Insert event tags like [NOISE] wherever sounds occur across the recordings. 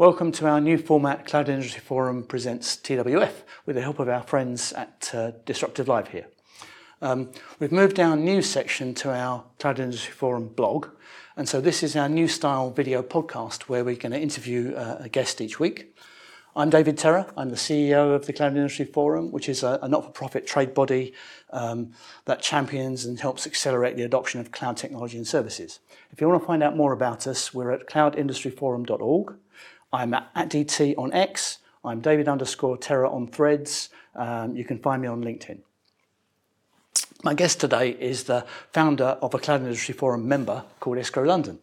Welcome to our new format, Cloud Industry Forum presents TWF, with the help of our friends at uh, Disruptive Live here. Um, we've moved our news section to our Cloud Industry Forum blog, and so this is our new style video podcast where we're going to interview uh, a guest each week. I'm David Terrar. I'm the CEO of the Cloud Industry Forum, which is a, a not-for-profit trade body um, that champions and helps accelerate the adoption of cloud technology and services. If you want to find out more about us, we're at cloudindustryforum.org. I'm at, DT on X. I'm David underscore Terrar on Threads. Um, you can find me on LinkedIn. My guest today is the founder of a Cloud Industry Forum member called Escrow London.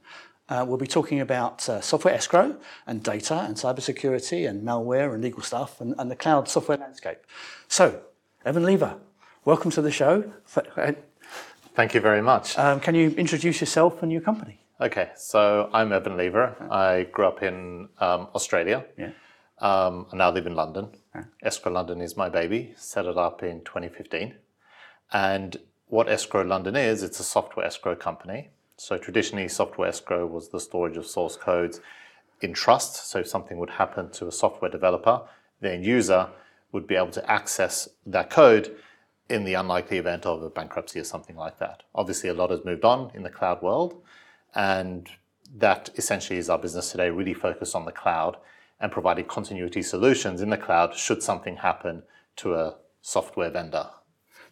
Uh, we'll be talking about uh, software escrow and data and cybersecurity and malware and legal stuff and, and the cloud software landscape. So, Evan Lever, welcome to the show. Thank you very much. Um, can you introduce yourself and your company? Okay, so I'm Evan Lever. I grew up in um, Australia. Yeah. Um, I now live in London. Escrow London is my baby. Set it up in 2015. And what Escrow London is, it's a software escrow company. So traditionally, software escrow was the storage of source codes in trust. So if something would happen to a software developer, the end user would be able to access that code in the unlikely event of a bankruptcy or something like that. Obviously, a lot has moved on in the cloud world, and that essentially is our business today, really focused on the cloud and providing continuity solutions in the cloud should something happen to a software vendor.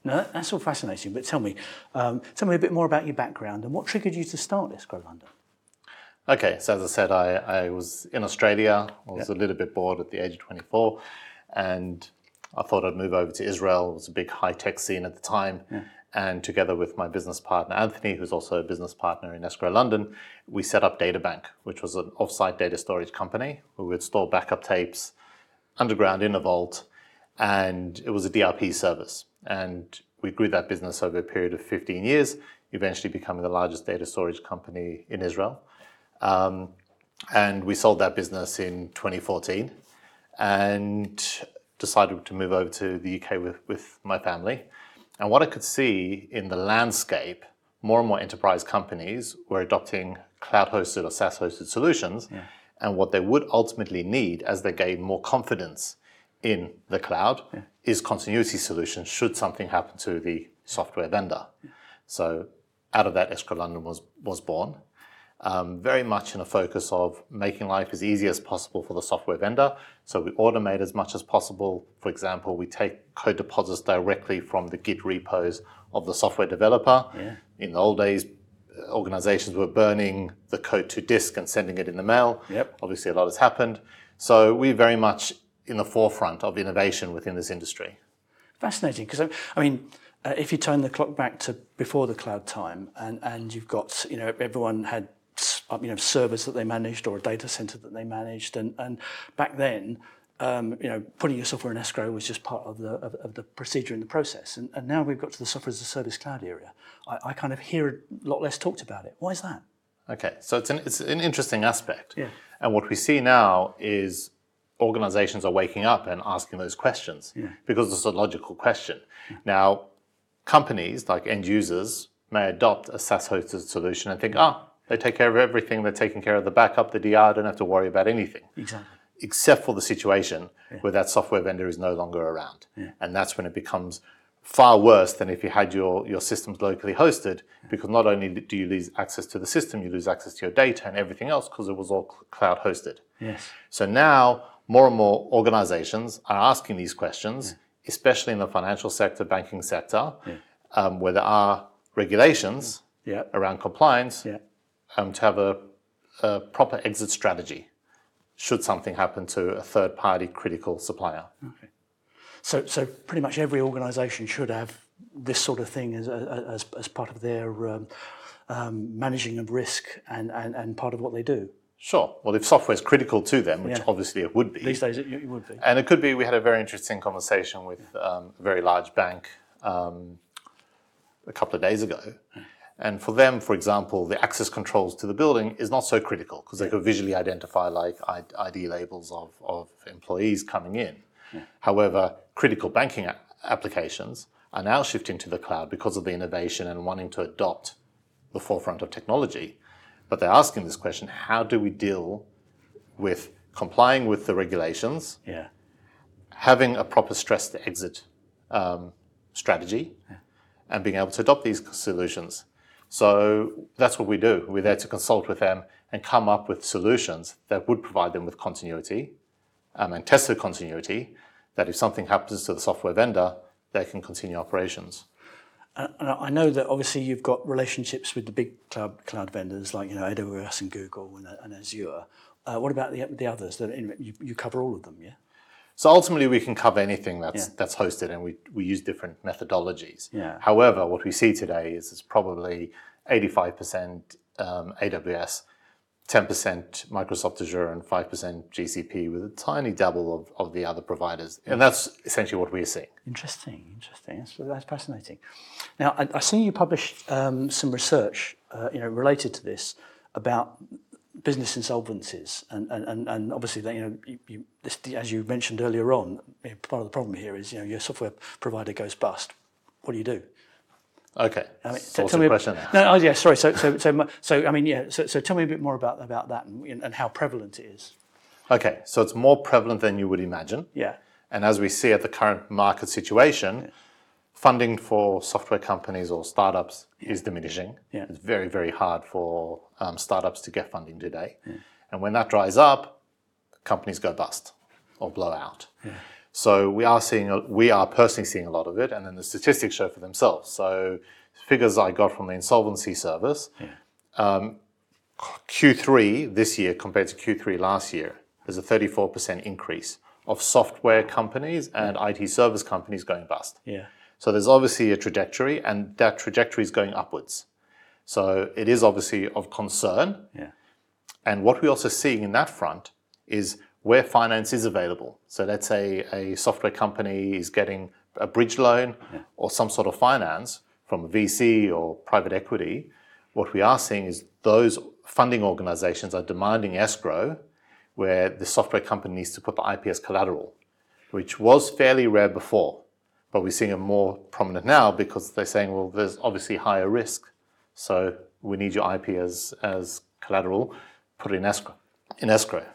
No, that's all fascinating. But tell me, um, tell me a bit more about your background and what triggered you to start Escrow London. Okay, so as I said, I, I was in Australia. I was yep. a little bit bored at the age of 24, and I thought I'd move over to Israel. It was a big high tech scene at the time. Yeah. And together with my business partner, Anthony, who's also a business partner in Escrow London, we set up DataBank, which was an offsite data storage company where we would store backup tapes underground in a vault. And it was a DRP service. And we grew that business over a period of 15 years, eventually becoming the largest data storage company in Israel. Um, and we sold that business in 2014 and decided to move over to the UK with, with my family. And what I could see in the landscape, more and more enterprise companies were adopting cloud hosted or SaaS hosted solutions. Yeah. And what they would ultimately need as they gain more confidence in the cloud yeah. is continuity solutions should something happen to the software vendor. Yeah. So out of that, Escrow London was, was born. Um, very much in a focus of making life as easy as possible for the software vendor. So we automate as much as possible. For example, we take code deposits directly from the Git repos of the software developer. Yeah. In the old days, organizations were burning the code to disk and sending it in the mail. Yep. Obviously, a lot has happened. So we're very much in the forefront of innovation within this industry. Fascinating, because I mean, uh, if you turn the clock back to before the cloud time, and, and you've got, you know, everyone had, uh, you know, servers that they managed or a data center that they managed, and, and back then, um, you know, putting your software in escrow was just part of the of, of the procedure in the process, and, and, now we've got to the software as a service cloud area. I, I kind of hear a lot less talked about it. Why is that? Okay, so it's an it's an interesting aspect, yeah. and what we see now is organizations are waking up and asking those questions yeah. because it's a logical question. Yeah. Now, companies like end users may adopt a SaaS hosted solution and think, ah, oh, they take care of everything, they're taking care of the backup, the DR, don't have to worry about anything. Exactly. Except for the situation yeah. where that software vendor is no longer around. And that's when it becomes far worse than if you had your, your systems locally hosted, because not only do you lose access to the system, you lose access to your data and everything else because it was all cloud hosted. Yes. So now more and more organizations are asking these questions, yeah. especially in the financial sector, banking sector, yeah. um, where there are regulations yeah. around compliance um, to have a, a, proper exit strategy should something happen to a third party critical supplier. Okay. So, so pretty much every organization should have this sort of thing as, as, as part of their um, um, managing of risk and, and, and part of what they do. Sure. Well, if software is critical to them, which yeah. obviously it would be. These days it, it, would be. And it could be, we had a very interesting conversation with um, a very large bank um, a couple of days ago. And for them, for example, the access controls to the building is not so critical because they could visually identify like ID labels of, of employees coming in. Yeah. However, critical banking applications are now shifting to the cloud because of the innovation and wanting to adopt the forefront of technology. But they're asking this question how do we deal with complying with the regulations, Yeah. having a proper stress to exit um, strategy, and being able to adopt these solutions. So that's what we do. We're there to consult with them and come up with solutions that would provide them with continuity um, and tested continuity. That if something happens to the software vendor, they can continue operations. I know that obviously you've got relationships with the big cloud, cloud vendors like you know AWS and Google and, and Azure. Uh, what about the, the others? That you, you cover all of them, yeah? So ultimately, we can cover anything that's that's hosted, and we, we use different methodologies. Yeah. However, what we see today is it's probably 85% um, AWS, 10% Microsoft Azure, and 5% GCP, with a tiny double of, of the other providers. And that's essentially what we're seeing. Interesting, interesting. That's, that's fascinating. Now, I, I see you published um, some research, uh, you know, related to this about business insolvencies, and, and, and, and obviously, that, you know, you, you, this, as you mentioned earlier on, part of the problem here is, you know, your software provider goes bust. What do you do? Okay. I mean, so tell me. question? No, oh, yeah, sorry. So, so, so, so, I mean, yeah. So, so, tell me a bit more about about that and, and how prevalent it is. Okay, so it's more prevalent than you would imagine. Yeah, And as we see at the current market situation, funding for software companies or startups is diminishing. Yeah. It's very, very hard for um, startups to get funding today. And when that dries up, companies go bust or blow out. So we are seeing, we are personally seeing a lot of it, and then the statistics show for themselves. So figures I got from the insolvency service, um, Q3 this year compared to Q3 last year, there's a 34% increase of software companies and IT service companies going bust. yeah, So there's obviously a trajectory, and that trajectory is going upwards. So it is obviously of concern. yeah, And what we're also seeing in that front is where finance is available. So let's say a software company is getting a bridge loan or some sort of finance from a VC or private equity. What we are seeing is those funding organizations are demanding escrow where the software company needs to put the IPS collateral, which was fairly rare before. But we're seeing it more prominent now because they're saying, well, there's obviously higher risk. So we need your IP as, as collateral, put it in escrow. In escrow.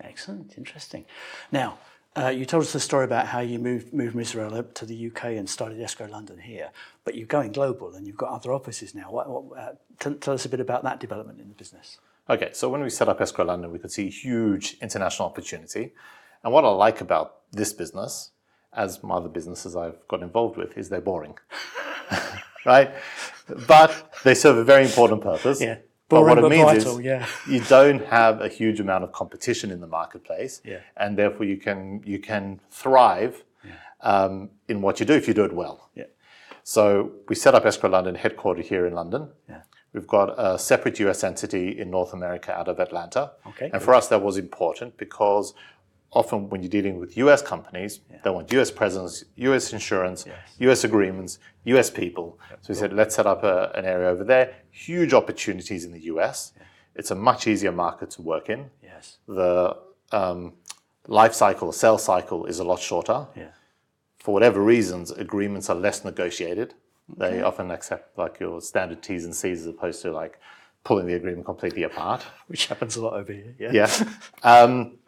excellent, interesting. Now, uh, you told us the story about how you moved moved from Israel up to the UK and started Escrow London here, but you're going global and you've got other offices now. What, what, uh, tell, tell us a bit about that development in the business. Okay, so when we set up Escrow London, we could see huge international opportunity. And what I like about this business, as my other businesses I've got involved with, is they're boring. [LAUGHS] right? But they serve a very important purpose. Yeah. But what Boring it but means vital, is yeah. you don't have a huge amount of competition in the marketplace, Yeah. and therefore you can you can thrive um, in what you do if you do it well. Yeah. So we set up Escrow London, headquartered here in London. Yeah. We've got a separate US entity in North America out of Atlanta. Okay, And for us, that was important because often when you're dealing with US companies, they want US presence, US insurance, US agreements, US people. So we said, let's set up a, an area over there. Huge opportunities in the US. It's a much easier market to work in. Yes. The um, life cycle, the sales cycle is a lot shorter Yeah. for whatever reasons, agreements are less negotiated. They often accept like your standard T's and C's as opposed to like pulling the agreement completely apart. Which happens a lot over here. Yeah. Yeah. um,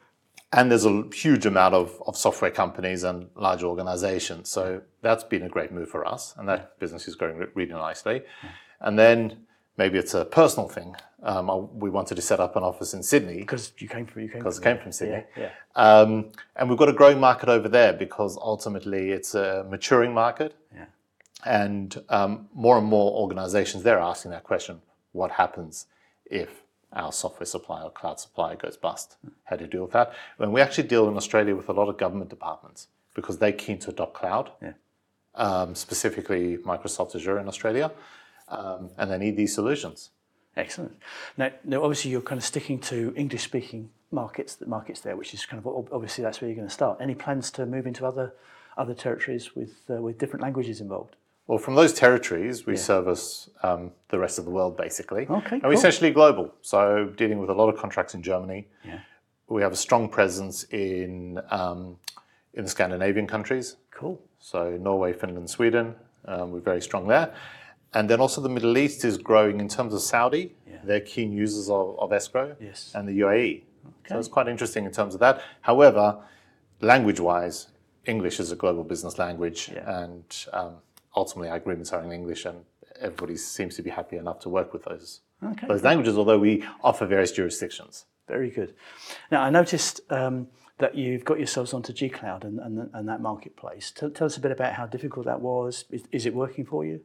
and there's a huge amount of, of software companies and large organizations. So that's been a great move for us. And that business is growing really nicely. And then maybe it's a personal thing. Um, I- we wanted to set up an office in Sydney Because you came from you came because came from Sydney. Yeah. Um, and we've got a growing market over there because ultimately it's a maturing market. Yeah. And um, more and more organizations there are asking that question what happens if our software supplier or cloud supplier goes bust? How do you deal with that? When we actually deal in Australia with a lot of government departments because they're keen to adopt cloud, Yeah. um, specifically Microsoft Azure in Australia, um, and they need these solutions. Excellent. Now, now, obviously, you're kind of sticking to English-speaking markets, markets there, which is kind of obviously that's where you're going to start. Any plans to move into other other territories with uh, with different languages involved? Well, from those territories, we service um, the rest of the world basically. Okay, And cool. we're essentially global. So, dealing with a lot of contracts in Germany. Yeah. We have a strong presence in, um, in the Scandinavian countries. Cool. So, Norway, Finland, Sweden. Um, we're very strong there. And then also the Middle East is growing in terms of Saudi. They're keen users of, of escrow. Yes. And the UAE. So it's quite interesting in terms of that. However, language-wise, English is a global business language, and um, ultimately our agreements are in English, and everybody seems to be happy enough to work with those Okay. those languages. Although we offer various jurisdictions. Very good. Now, I noticed um, that you've got yourselves onto G Cloud and, and, and that marketplace. Tell, tell us a bit about how difficult that was. Is, is it working for you?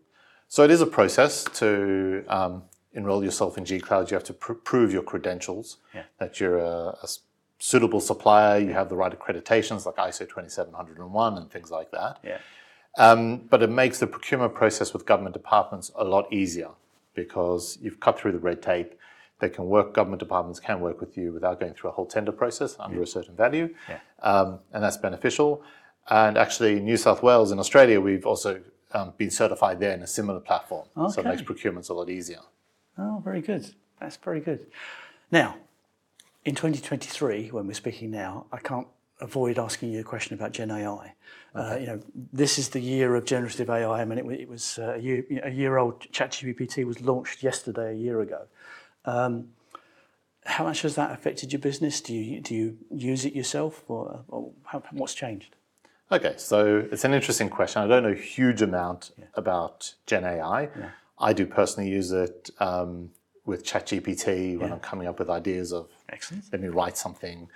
So it is a process to um, enroll yourself in G Cloud. You have to pr- prove your credentials Yeah. that you're a suitable supplier. You have the right accreditations like ISO 27001 and things like that. Yeah. Um, but it makes the procurement process with government departments a lot easier because you've cut through the red tape. They can work, government departments can work with you without going through a whole tender process under a certain value. Yeah. Um, and that's beneficial. And actually, New South Wales in Australia, we've also um, been certified there in a similar platform. So it makes Okay. procurements a lot easier. Oh, very good. That's very good. Now, in 2023, when we're speaking now, I can't avoid asking you a question about Gen AI. Uh, you know, this is the year of generative AI. I mean, it, it was uh, a year, a year old. ChatGPT was launched yesterday, a year ago. Um, how much has that affected your business? Do you do you use it yourself, or, or how, what's changed? Okay, so it's an interesting question. I don't know a huge amount about Gen AI. I do personally use it um, with ChatGPT when I'm coming up with ideas of Excellent. let me write something.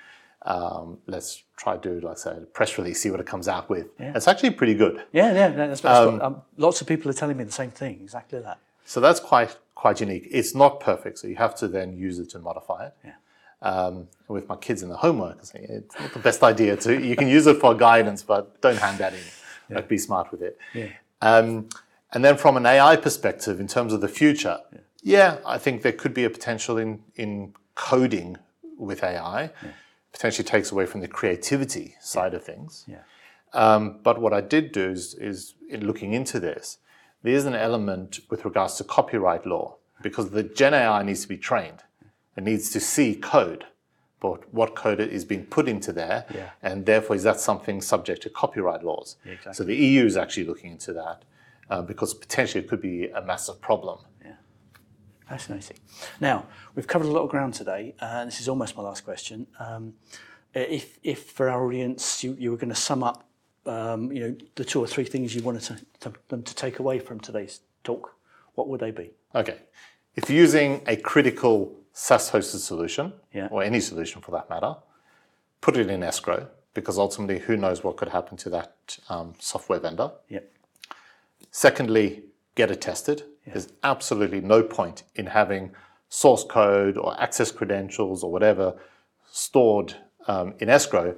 Um, let's try to do, like I said, a press release, see what it comes out with. It's actually pretty good. Yeah, yeah. That's, that's what, um, lots of people are telling me the same thing. Exactly that. So that's quite quite unique. It's not perfect, so you have to then use it to modify it. Yeah. Um, with my kids in the homework, it's not the best idea to. You can use it for guidance, but don't hand that in. Like, be smart with it. Yeah. Um, and then from an AI perspective, in terms of the future, yeah, I think there could be a potential in in coding with AI. Potentially takes away from the creativity side of things. Yeah. Um, but what I did do is, is in looking into this, there's an element with regards to copyright law because the Gen AI needs to be trained. It needs to see code, but what code is being put into there, Yeah. and therefore is that something subject to copyright laws? exactly. So the EU is actually looking into that uh, because potentially it could be a massive problem. Fascinating. Now, we've covered a lot of ground today, and this is almost my last question. Um, if, if for our audience you, you were going to sum up, um, you know, the two or three things you wanted to, to, them to take away from today's talk, what would they be? Okay. If you're using a critical SaaS hosted solution, Yeah. or any solution for that matter, put it in escrow because ultimately, who knows what could happen to that um, software vendor. Yep. Secondly, get it tested. There's absolutely no point in having source code or access credentials or whatever stored um, in escrow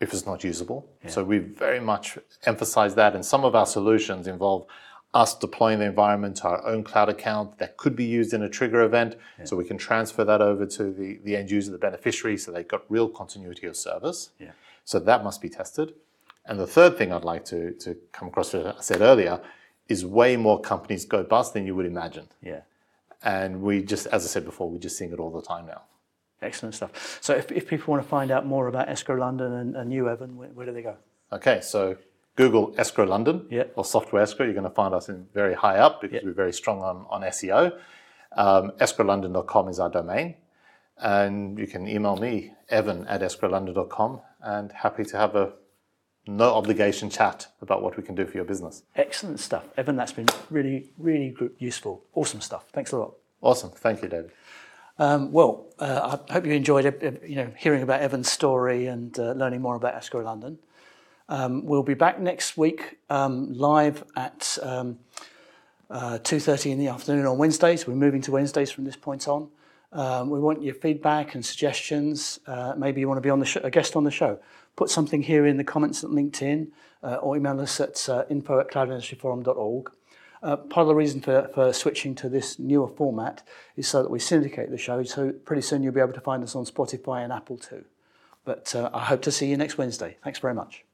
if it's not usable. So we very much emphasize that, and some of our solutions involve us deploying the environment to our own cloud account that could be used in a trigger event, so we can transfer that over to the, the end user, the beneficiary, so they've got real continuity of service. Yeah. So that must be tested. And the third thing I'd like to, to come across, as I said earlier, is way more companies go bust than you would imagine. Yeah. And we just, as I said before, we're just seeing it all the time now. Excellent stuff. So if, if people want to find out more about Escrow London and, and you, Evan, where, where do they go? Okay, so Google Escrow London Yeah. or Software Escrow. You're going to find us in very high up because we're very strong on, on SEO. Um, escrowlondon.com is our domain. And you can email me, evan at escrowlondon.com, and happy to have a no obligation chat about what we can do for your business. Excellent stuff. Evan, that's been really, really useful. Awesome stuff. Thanks a lot. Awesome. Thank you, David. Um, well, uh, I hope you enjoyed uh, you know, hearing about Evan's story and uh, learning more about Escrow London. Um, we'll be back next week um, live at um, uh, 2.30 in the afternoon on Wednesdays. We're moving to Wednesdays from this point on. Um, we want your feedback and suggestions. Uh, maybe you want to be on the sh- a guest on the show. Put something here in the comments at LinkedIn uh, or email us at uh, info at cloudindustryforum.org. Uh, part of the reason for, for switching to this newer format is so that we syndicate the show. So pretty soon you'll be able to find us on Spotify and Apple too. But uh, I hope to see you next Wednesday. Thanks very much.